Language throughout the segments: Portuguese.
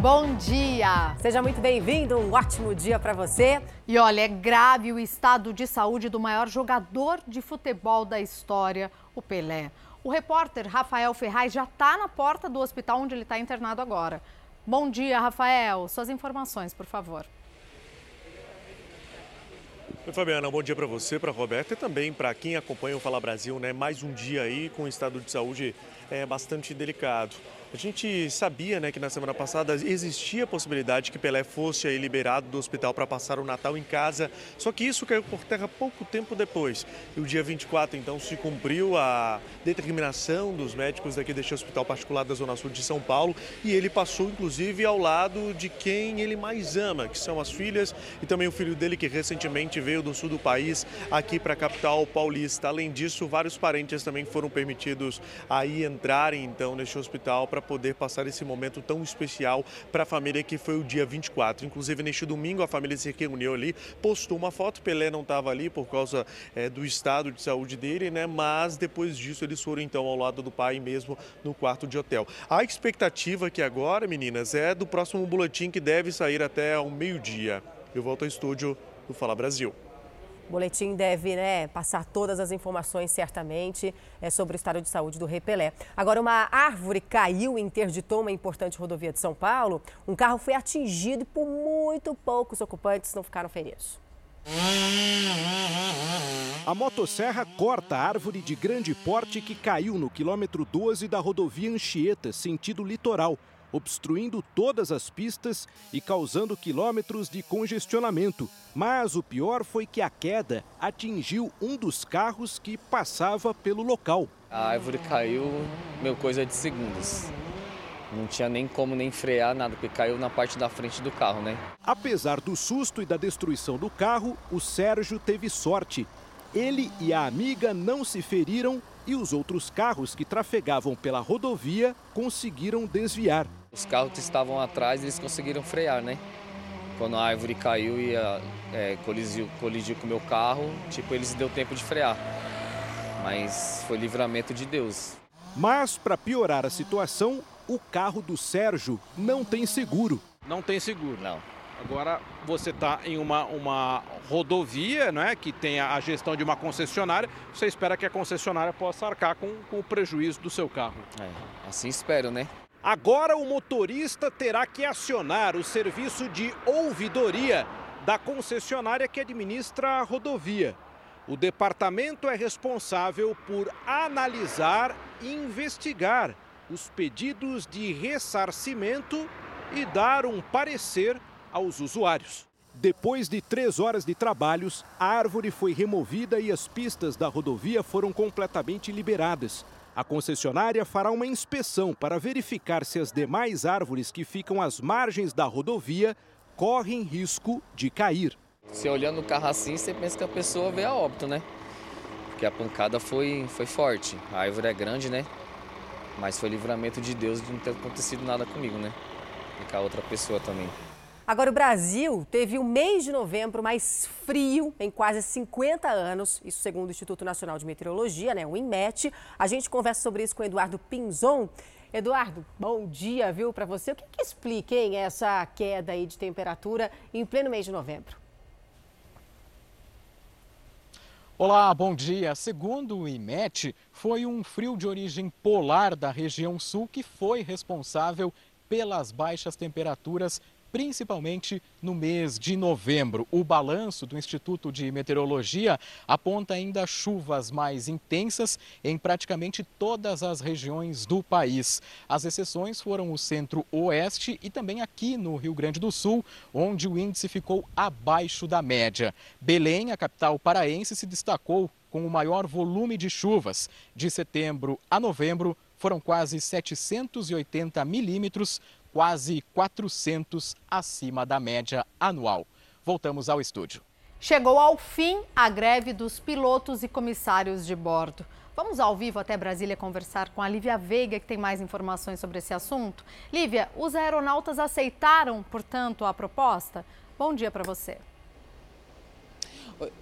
Bom dia! Seja muito bem-vindo, um ótimo dia para você. E olha, é grave o estado de saúde do maior jogador de futebol da história, o Pelé. O repórter Rafael Ferraz já está na porta do hospital onde ele está internado agora. Bom dia, Rafael. Suas informações, por favor. Oi, Fabiana, bom dia para você, para Roberta e também para quem acompanha o Fala Brasil, né? Mais um dia aí com o estado de saúde é, bastante delicado. A gente sabia né, que na semana passada existia a possibilidade que Pelé fosse aí liberado do hospital para passar o Natal em casa, só que isso caiu por terra pouco tempo depois. E o dia 24, então, se cumpriu a determinação dos médicos daqui deste hospital particular da Zona Sul de São Paulo e ele passou, inclusive, ao lado de quem ele mais ama, que são as filhas e também o filho dele que recentemente veio do sul do país aqui para a capital paulista. Além disso, vários parentes também foram permitidos aí entrarem, então, neste hospital para para poder passar esse momento tão especial para a família que foi o dia 24. Inclusive, neste domingo, a família se reuniu ali, postou uma foto. Pelé não estava ali por causa é, do estado de saúde dele, né? Mas depois disso, eles foram então ao lado do pai mesmo no quarto de hotel. A expectativa que agora, meninas, é do próximo boletim que deve sair até ao meio-dia. Eu volto ao estúdio do Fala Brasil. O boletim deve né, passar todas as informações, certamente, é, sobre o estado de saúde do Rei Pelé. Agora, uma árvore caiu e interditou uma importante rodovia de São Paulo. Um carro foi atingido e, por muito poucos ocupantes não ficaram feridos. A motosserra corta a árvore de grande porte que caiu no quilômetro 12 da rodovia Anchieta, sentido litoral obstruindo todas as pistas e causando quilômetros de congestionamento. Mas o pior foi que a queda atingiu um dos carros que passava pelo local. A árvore caiu, meu, coisa de segundos. Não tinha nem como nem frear nada, porque caiu na parte da frente do carro, né? Apesar do susto e da destruição do carro, o Sérgio teve sorte. Ele e a amiga não se feriram e os outros carros que trafegavam pela rodovia conseguiram desviar. Os carros que estavam atrás, eles conseguiram frear, né? Quando a árvore caiu e é, colidiu, colidiu com o meu carro, tipo, eles deu tempo de frear. Mas foi livramento de Deus. Mas, para piorar a situação, o carro do Sérgio não tem seguro. Não tem seguro? Não. Agora você está em uma, uma rodovia não é, que tem a gestão de uma concessionária, você espera que a concessionária possa arcar com, com o prejuízo do seu carro. É, assim espero, né? Agora o motorista terá que acionar o serviço de ouvidoria da concessionária que administra a rodovia. O departamento é responsável por analisar e investigar os pedidos de ressarcimento e dar um parecer aos usuários. Depois de três horas de trabalhos, a árvore foi removida e as pistas da rodovia foram completamente liberadas. A concessionária fará uma inspeção para verificar se as demais árvores que ficam às margens da rodovia correm risco de cair. Você olhando o carro assim, você pensa que a pessoa veio a óbito, né? Porque a pancada foi, foi forte. A árvore é grande, né? Mas foi livramento de Deus de não ter acontecido nada comigo, né? E com a outra pessoa também. Agora, o Brasil teve o mês de novembro mais frio em quase 50 anos, isso segundo o Instituto Nacional de Meteorologia, né, o INMET. A gente conversa sobre isso com o Eduardo Pinzon. Eduardo, bom dia, viu, para você. O que, que explica, hein, essa queda aí de temperatura em pleno mês de novembro? Olá, bom dia. Segundo o IMET, foi um frio de origem polar da região sul que foi responsável pelas baixas temperaturas principalmente no mês de novembro. O balanço do Instituto de Meteorologia aponta ainda chuvas mais intensas em praticamente todas as regiões do país. As exceções foram o centro-oeste e também aqui no Rio Grande do Sul, onde o índice ficou abaixo da média. Belém, a capital paraense, se destacou com o maior volume de chuvas. De setembro a novembro, foram quase 780 milímetros, quase 400 acima da média anual. Voltamos ao estúdio. Chegou ao fim a greve dos pilotos e comissários de bordo. Vamos ao vivo até Brasília conversar com a Lívia Veiga, que tem mais informações sobre esse assunto. Lívia, os aeronautas aceitaram, portanto, a proposta? Bom dia para você. Oi.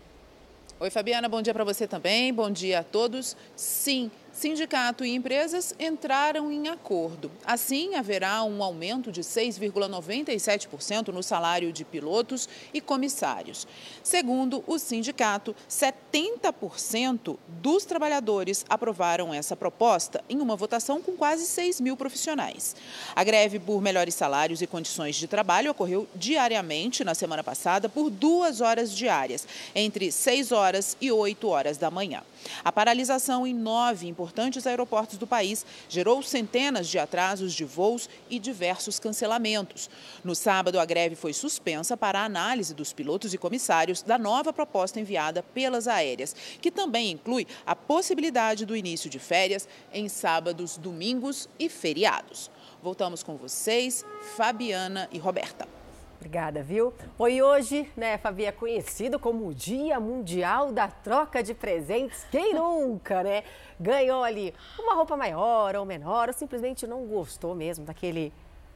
Oi, Fabiana, bom dia para você também. Bom dia a todos. Sim, Sindicato e empresas entraram em acordo. Assim, haverá um aumento de 6,97% no salário de pilotos e comissários. Segundo o sindicato, 70% dos trabalhadores aprovaram essa proposta em uma votação com quase 6 mil profissionais. A greve por melhores salários e condições de trabalho ocorreu diariamente na semana passada por duas horas diárias, entre 6 horas e 8 horas da manhã. A paralisação em nove importantes aeroportos do país gerou centenas de atrasos de voos e diversos cancelamentos. No sábado, a greve foi suspensa para a análise dos pilotos e comissários da nova proposta enviada pelas aéreas, que também inclui a possibilidade do início de férias em sábados, domingos e feriados. Voltamos com vocês, Fabiana e Roberta. Obrigada, viu? Oi, hoje, né, Fabi, é conhecido como o Dia Mundial da Troca de Presentes. Quem nunca, né? Ganhou ali uma roupa maior ou menor, ou simplesmente não gostou mesmo daquele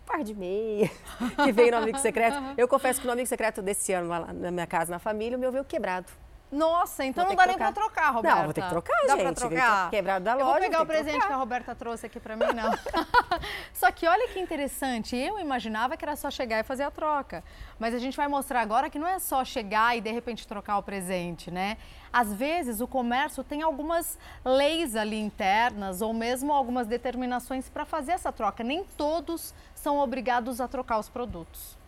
par de meia que veio no Amigo Secreto. Eu confesso que no Amigo Secreto desse ano, lá na minha casa, na família, o meu veio quebrado. Nossa, então não dá nem pra trocar, Roberta. Não, vou ter que trocar, dá gente. Pra trocar? Quebrado da loja. Eu vou pegar o presente que, que, a Roberta trouxe aqui pra mim, não. só que olha que interessante, eu imaginava que era só chegar e fazer a troca. Mas a gente vai mostrar agora que não é só chegar e de repente trocar o presente, né? Às vezes o comércio tem algumas leis ali internas ou mesmo algumas determinações para fazer essa troca. Nem todos são obrigados a trocar os produtos.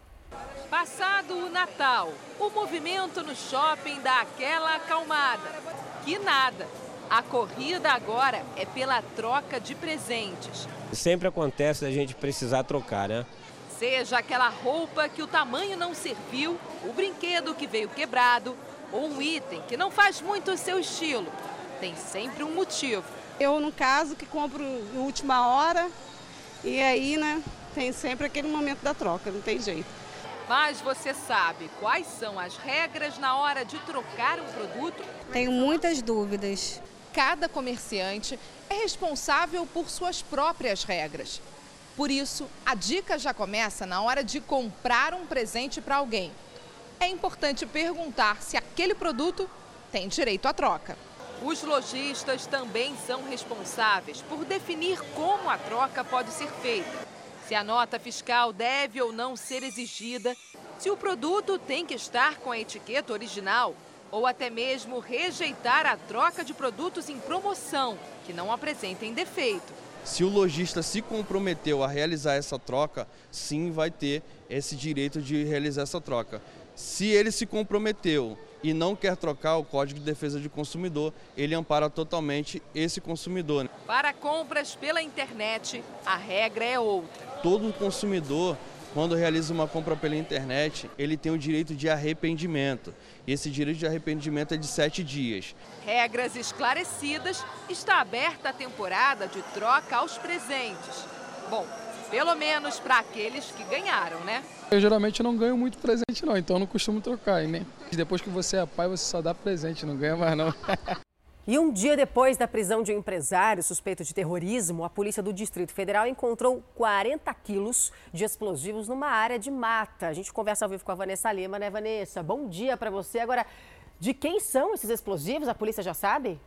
Passado o Natal, o movimento no shopping dá aquela acalmada. Que nada! A corrida agora é pela troca de presentes. Sempre acontece a gente precisar trocar, né? Seja aquela roupa que o tamanho não serviu, o brinquedo que veio quebrado ou um item que não faz muito o seu estilo. Tem sempre um motivo. Eu, no caso, que compro em última hora e aí, né, tem sempre aquele momento da troca, não tem jeito. Mas você sabe quais são as regras na hora de trocar um produto? Tenho muitas dúvidas. Cada comerciante é responsável por suas próprias regras. Por isso, a dica já começa na hora de comprar um presente para alguém. É importante perguntar se aquele produto tem direito à troca. Os lojistas também são responsáveis por definir como a troca pode ser feita se a nota fiscal deve ou não ser exigida, se o produto tem que estar com a etiqueta original ou até mesmo rejeitar a troca de produtos em promoção que não apresentem defeito. Se o lojista se comprometeu a realizar essa troca, sim vai ter esse direito de realizar essa troca. Se ele se comprometeu e não quer trocar o Código de Defesa do Consumidor, ele ampara totalmente esse consumidor. Para compras pela internet, a regra é outra. Todo consumidor, quando realiza uma compra pela internet, ele tem o direito de arrependimento. Esse direito de arrependimento é de sete dias. Regras esclarecidas, está aberta a temporada de troca aos presentes. Bom, pelo menos para aqueles que ganharam, né? Eu geralmente não ganho muito presente não, então eu não costumo trocar, né? Depois que você é pai, você só dá presente, não ganha mais não. E um dia depois da prisão de um empresário suspeito de terrorismo, a polícia do Distrito Federal encontrou 40 quilos de explosivos numa área de mata. A gente conversa ao vivo com a Vanessa Lima, né, Vanessa? Bom dia para você. Agora, de quem são esses explosivos? A polícia já sabe?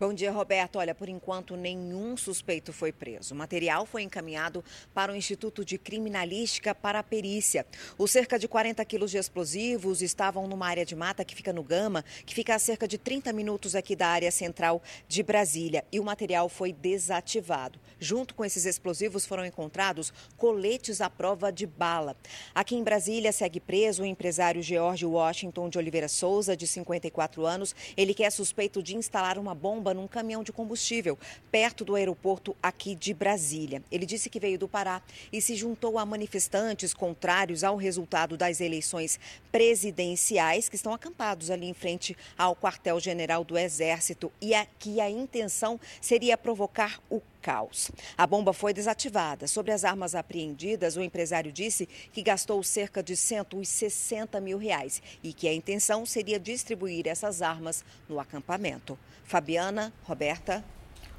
Bom dia, Roberto. Olha, por enquanto nenhum suspeito foi preso. O material foi encaminhado para o Instituto de Criminalística para a perícia. Os cerca de 40 quilos de explosivos estavam numa área de mata que fica no Gama, que fica a cerca de 30 minutos aqui da área central de Brasília. E o material foi desativado. Junto com esses explosivos foram encontrados coletes à prova de bala. Aqui em Brasília segue preso o empresário George Washington de Oliveira Souza, de 54 anos. Ele que é suspeito de instalar uma bomba bomba num caminhão de combustível, perto do aeroporto aqui de Brasília. Ele disse que veio do Pará e se juntou a manifestantes contrários ao resultado das eleições presidenciais que estão acampados ali em frente ao quartel-general do Exército e que a intenção seria provocar o caos. A bomba foi desativada. Sobre as armas apreendidas, o empresário disse que gastou cerca de 160 mil reais e que a intenção seria distribuir essas armas no acampamento. Fabiana, Roberta.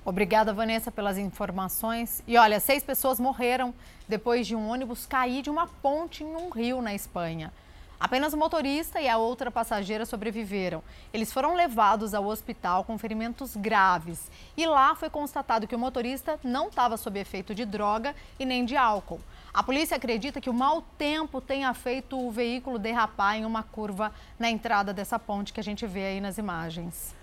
Obrigada, Vanessa, pelas informações. E olha, seis pessoas morreram depois de um ônibus cair de uma ponte em um rio na Espanha. Apenas o motorista e a outra passageira sobreviveram. Eles foram levados ao hospital com ferimentos graves. E lá foi constatado que o motorista não estava sob efeito de droga e nem de álcool. A polícia acredita que o mau tempo tenha feito o veículo derrapar em uma curva na entrada dessa ponte que a gente vê aí nas imagens.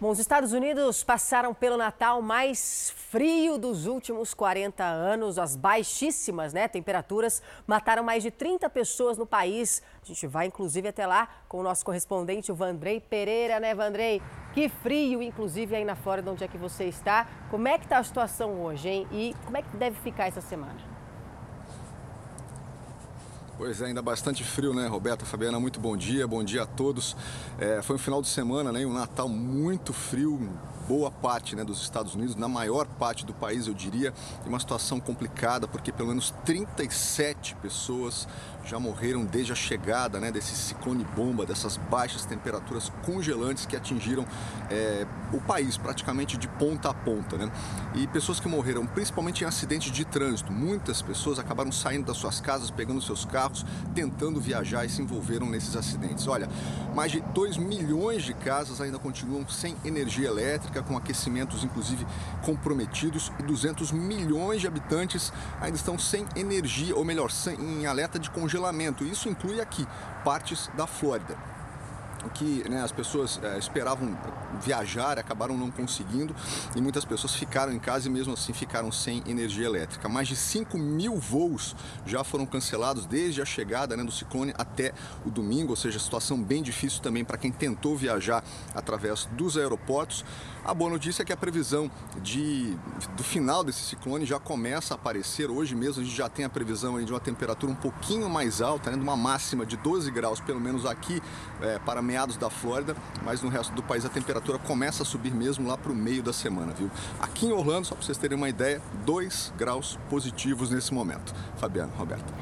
Bom, os Estados Unidos passaram pelo Natal mais frio dos últimos 40 anos. As baixíssimas né, temperaturas mataram mais de 30 pessoas no país. A gente vai, inclusive, até lá com o nosso correspondente, o Vandrei Pereira, né, Vandrei? Que frio, inclusive, aí na Flórida, onde é que você está. Como é que está a situação hoje, hein? E como é que deve ficar essa semana? Pois é, ainda bastante frio, né, Roberta, Fabiana? Muito bom dia, bom dia a todos. É, foi um final de semana, né, um Natal muito frio, boa parte né, dos Estados Unidos, na maior parte do país, eu diria, em uma situação complicada, porque pelo menos 37 pessoas já morreram desde a chegada né, desse ciclone bomba, dessas baixas temperaturas congelantes que atingiram é, o país praticamente de ponta a ponta. Né? E pessoas que morreram principalmente em acidentes de trânsito. Muitas pessoas acabaram saindo das suas casas, pegando seus carros, tentando viajar e se envolveram nesses acidentes. Olha, mais de 2 milhões de casas ainda continuam sem energia elétrica com aquecimentos inclusive comprometidos e 200 milhões de habitantes ainda estão sem energia, ou melhor, sem, em alerta de congelamento. Isso inclui aqui partes da Flórida que né, as pessoas é, esperavam viajar, acabaram não conseguindo e muitas pessoas ficaram em casa e mesmo assim ficaram sem energia elétrica. Mais de 5 mil voos já foram cancelados desde a chegada né, do ciclone até o domingo, ou seja, situação bem difícil também para quem tentou viajar através dos aeroportos. A boa notícia é que a previsão de, do final desse ciclone já começa a aparecer. Hoje mesmo a gente já tem a previsão de uma temperatura um pouquinho mais alta, né, de uma máxima de 12 graus, pelo menos aqui é, para meados da Flórida, mas no resto do país a temperatura começa a subir mesmo lá para o meio da semana, viu? Aqui em Orlando, só para vocês terem uma ideia, 2 graus positivos nesse momento. Fabiano, Roberto.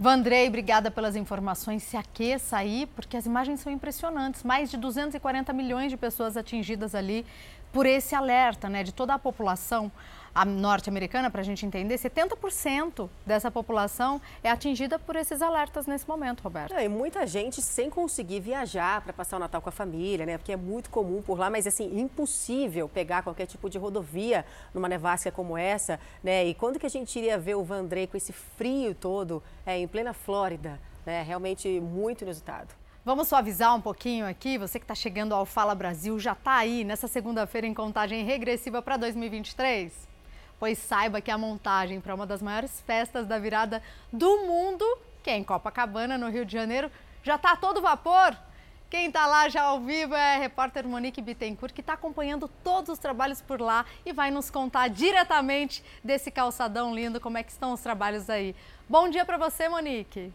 Vandrei, obrigada pelas informações. Se aqueça aí, porque as imagens são impressionantes. Mais de 240 milhões de pessoas atingidas ali por esse alerta, né, de toda a população norte-americana, para a gente entender, 70% dessa população é atingida por esses alertas nesse momento, Roberto. E muita gente sem conseguir viajar para passar o Natal com a família, né? Porque é muito comum por lá, mas assim, impossível pegar qualquer tipo de rodovia numa nevasca como essa, né? E quando que a gente iria ver o Vandrei com esse frio todo é, em plena Flórida? Né? Realmente muito inusitado. Vamos suavizar um pouquinho aqui. Você que está chegando ao Fala Brasil já está aí nessa segunda-feira em contagem regressiva para 2023? Pois saiba que a montagem para uma das maiores festas da virada do mundo, que é em Copacabana, no Rio de Janeiro, já está a todo vapor. Quem está lá já ao vivo é a repórter Monique Bittencourt, que está acompanhando todos os trabalhos por lá e vai nos contar diretamente desse calçadão lindo como é que estão os trabalhos aí. Bom dia para você, Monique.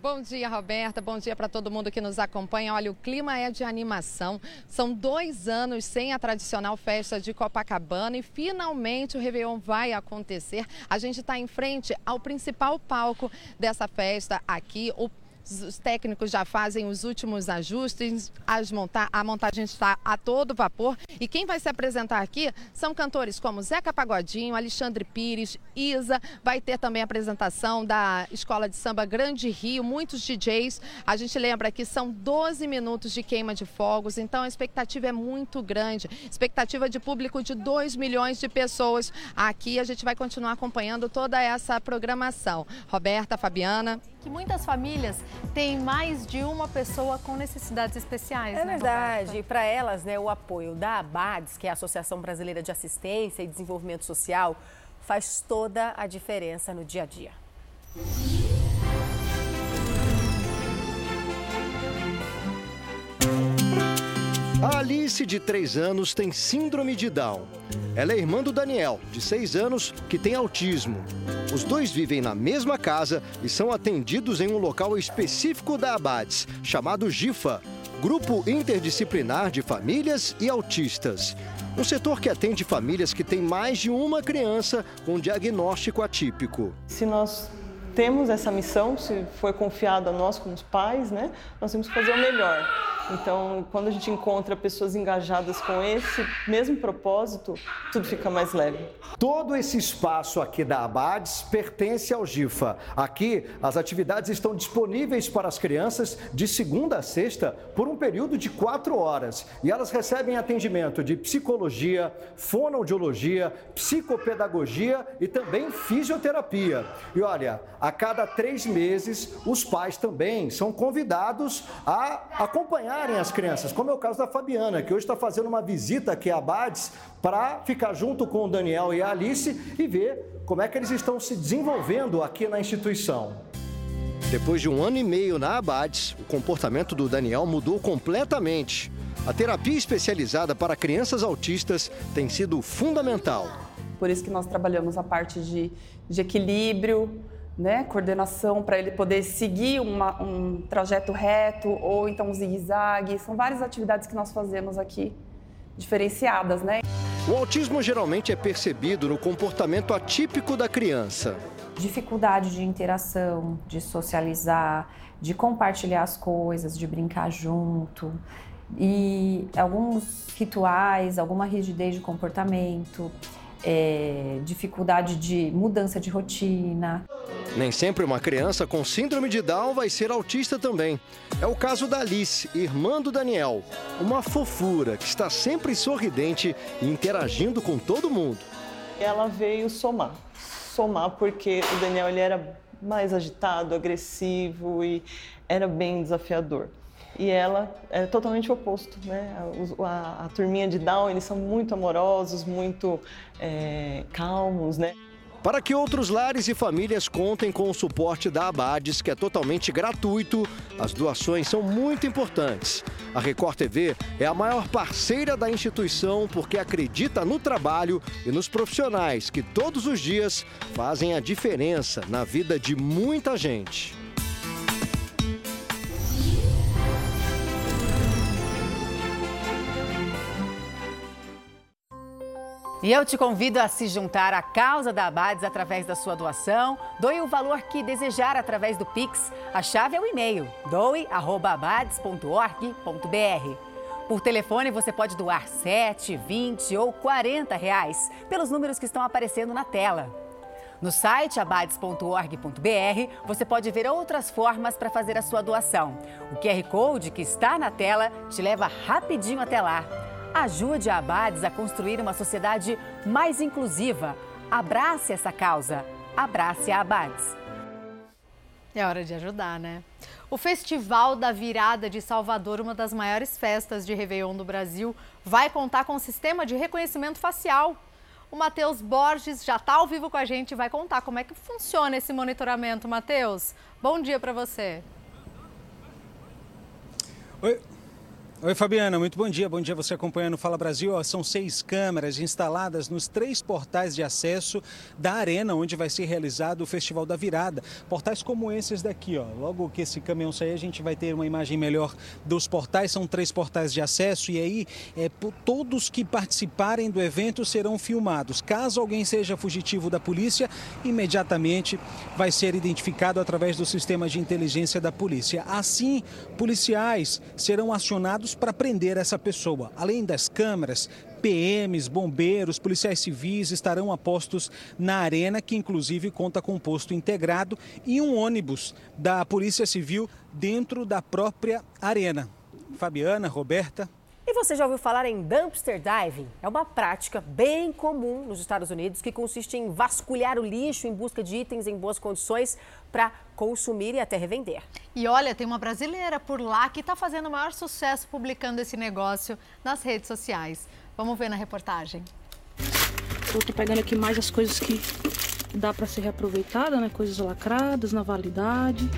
Bom dia, Roberta. Bom dia para todo mundo que nos acompanha. Olha, o clima é de animação. São dois anos sem a tradicional festa de Copacabana e finalmente o Réveillon vai acontecer. A gente está em frente ao principal palco dessa festa aqui, o os técnicos já fazem os últimos ajustes, monta a montagem está a todo vapor. E quem vai se apresentar aqui são cantores como Zeca Pagodinho, Alexandre Pires, Isa. Vai ter também a apresentação da Escola de Samba Grande Rio, muitos DJs. A gente lembra que são 12 minutos de queima de fogos, então a expectativa é muito grande. Expectativa de público de 2 milhões de pessoas. Aqui a gente vai continuar acompanhando toda essa programação. Roberta, Fabiana que muitas famílias têm mais de uma pessoa com necessidades especiais. É né, verdade. E para elas, né, o apoio da ABADES, que é a Associação Brasileira de Assistência e Desenvolvimento Social, faz toda a diferença no dia a dia. A Alice, de 3 anos, tem síndrome de Down. Ela é irmã do Daniel, de 6 anos, que tem autismo. Os dois vivem na mesma casa e são atendidos em um local específico da Abades, chamado GIFA Grupo Interdisciplinar de Famílias e Autistas. Um setor que atende famílias que têm mais de uma criança com diagnóstico atípico. Se nós temos essa missão, se foi confiada a nós como pais, né, nós temos que fazer o melhor. Então, quando a gente encontra pessoas engajadas com esse mesmo propósito, tudo fica mais leve. Todo esse espaço aqui da Abades pertence ao GIFA. Aqui, as atividades estão disponíveis para as crianças de segunda a sexta por um período de quatro horas. E elas recebem atendimento de psicologia, fonoaudiologia, psicopedagogia e também fisioterapia. E olha, a cada três meses, os pais também são convidados a acompanhar acompanharem as crianças, como é o caso da Fabiana, que hoje está fazendo uma visita aqui a Abades para ficar junto com o Daniel e a Alice e ver como é que eles estão se desenvolvendo aqui na instituição. Depois de um ano e meio na Abades, o comportamento do Daniel mudou completamente. A terapia especializada para crianças autistas tem sido fundamental. Por isso que nós trabalhamos a parte de, de equilíbrio, né, coordenação para ele poder seguir uma, um trajeto reto ou então um zigue-zague. São várias atividades que nós fazemos aqui, diferenciadas, né? O autismo geralmente é percebido no comportamento atípico da criança. Dificuldade de interação, de socializar, de compartilhar as coisas, de brincar junto. E alguns rituais, alguma rigidez de comportamento é, dificuldade de mudança de rotina. Nem sempre uma criança com síndrome de Down vai ser autista também. É o caso da Alice, irmã do Daniel. Uma fofura que está sempre sorridente e interagindo com todo mundo. Ela veio somar. Somar porque o Daniel ele era mais agitado, agressivo e era bem desafiador e ela é totalmente oposto, né? A, a, a turminha de Down, eles são muito amorosos, muito é, calmos, né? Para que outros lares e famílias contem com o suporte da Abades, que é totalmente gratuito, as doações são muito importantes. A Record TV é a maior parceira da instituição porque acredita no trabalho e nos profissionais que todos os dias fazem a diferença na vida de muita gente. E eu te convido a se juntar à causa da Abades através da sua doação. Doe o valor que desejar através do Pix. A chave é o e-mail doe@abades.org.br. Por telefone você pode doar 7, 20 ou 40 reais pelos números que estão aparecendo na tela. No site abades.org.br você pode ver outras formas para fazer a sua doação. O QR Code que está na tela te leva rapidinho até lá. Ajude a Abades a construir uma sociedade mais inclusiva. Abrace essa causa. Abrace a Abades. É hora de ajudar, né? O Festival da Virada de Salvador, uma das maiores festas de Réveillon do Brasil, vai contar com um sistema de reconhecimento facial. O Matheus Borges já está ao vivo com a gente e vai contar como é que funciona esse monitoramento. Matheus, bom dia para você. Oi, Oi, Fabiana, muito bom dia. Bom dia você acompanhando Fala Brasil. São seis câmeras instaladas nos três portais de acesso da arena, onde vai ser realizado o Festival da Virada. Portais como esses daqui, ó. Logo que esse caminhão sair, a gente vai ter uma imagem melhor dos portais. São três portais de acesso e aí é, todos que participarem do evento serão filmados. Caso alguém seja fugitivo da polícia, imediatamente vai ser identificado através do sistema de inteligência da polícia. Assim, policiais serão acionados para prender essa pessoa. Além das câmeras, PMs, bombeiros, policiais civis estarão apostos na arena, que inclusive conta com um posto integrado e um ônibus da Polícia Civil dentro da própria arena. Fabiana, Roberta. E você já ouviu falar em dumpster diving? É uma prática bem comum nos Estados Unidos que consiste em vasculhar o lixo em busca de itens em boas condições para consumir e até revender. E olha, tem uma brasileira por lá que está fazendo o maior sucesso publicando esse negócio nas redes sociais. Vamos ver na reportagem. Eu tô pegando aqui mais as coisas que dá para ser reaproveitada, né? Coisas lacradas, na validade.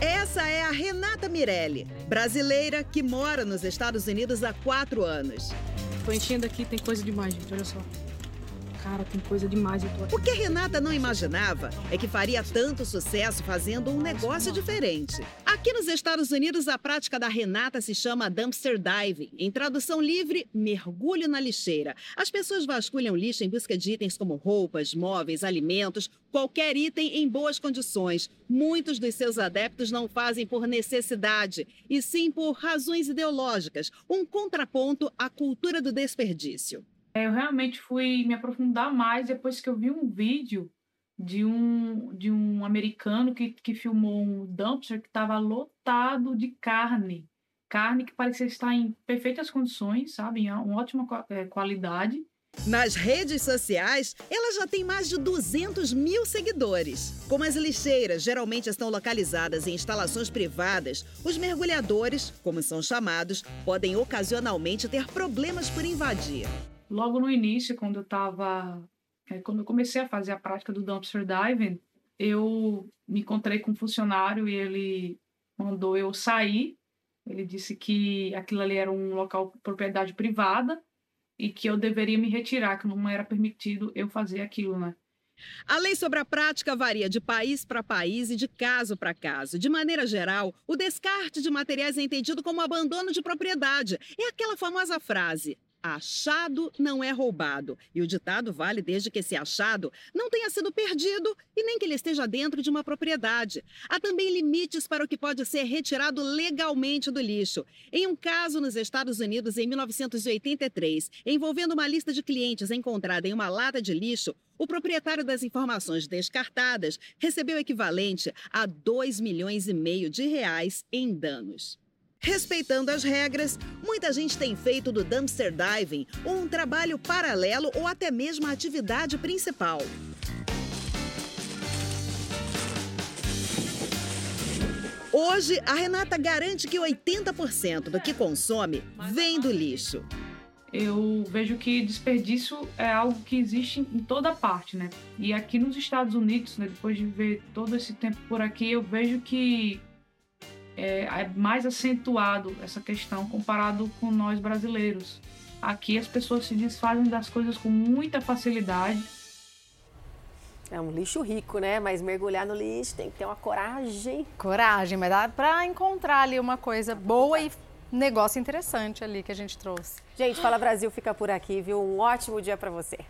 Essa é a Renata Mirelli, brasileira que mora nos Estados Unidos há quatro anos. Tô enchendo aqui, tem coisa demais, gente, olha só. Cara, tem coisa demais. O que Renata não imaginava é que faria tanto sucesso fazendo um negócio diferente. Aqui nos Estados Unidos, a prática da Renata se chama dumpster diving. Em tradução livre, mergulho na lixeira. As pessoas vasculham lixo em busca de itens como roupas, móveis, alimentos, qualquer item em boas condições. Muitos dos seus adeptos não fazem por necessidade, e sim por razões ideológicas, um contraponto à cultura do desperdício. É, eu realmente fui me aprofundar mais depois que eu vi um vídeo de um, de um americano que, que filmou um dumpster que estava lotado de carne. Carne que parecia estar em perfeitas condições, sabe? Em uma ótima é, qualidade. Nas redes sociais, ela já tem mais de 200 mil seguidores. Como as lixeiras geralmente estão localizadas em instalações privadas, os mergulhadores, como são chamados, podem ocasionalmente ter problemas por invadir. Logo no início, quando eu estava, é, quando eu comecei a fazer a prática do dumpster diving, eu me encontrei com um funcionário e ele mandou eu sair. Ele disse que aquilo ali era um local propriedade privada e que eu deveria me retirar, que não era permitido eu fazer aquilo, né? A lei sobre a prática varia de país para país e de caso para caso. De maneira geral, o descarte de materiais é entendido como abandono de propriedade. É aquela famosa frase: Achado não é roubado. E o ditado vale desde que esse achado não tenha sido perdido e nem que ele esteja dentro de uma propriedade. Há também limites para o que pode ser retirado legalmente do lixo. Em um caso nos Estados Unidos, em 1983, envolvendo uma lista de clientes encontrada em uma lata de lixo, o proprietário das informações descartadas recebeu equivalente a 2 milhões e meio de reais em danos. Respeitando as regras, muita gente tem feito do dumpster diving um trabalho paralelo ou até mesmo a atividade principal. Hoje, a Renata garante que 80% do que consome vem do lixo. Eu vejo que desperdício é algo que existe em toda parte, né? E aqui nos Estados Unidos, né, depois de ver todo esse tempo por aqui, eu vejo que é, é mais acentuado essa questão comparado com nós brasileiros. Aqui as pessoas se desfazem das coisas com muita facilidade. É um lixo rico, né? Mas mergulhar no lixo tem que ter uma coragem. Coragem, mas dá para encontrar ali uma coisa boa e negócio interessante ali que a gente trouxe. Gente, Fala Brasil fica por aqui, viu? Um ótimo dia para você.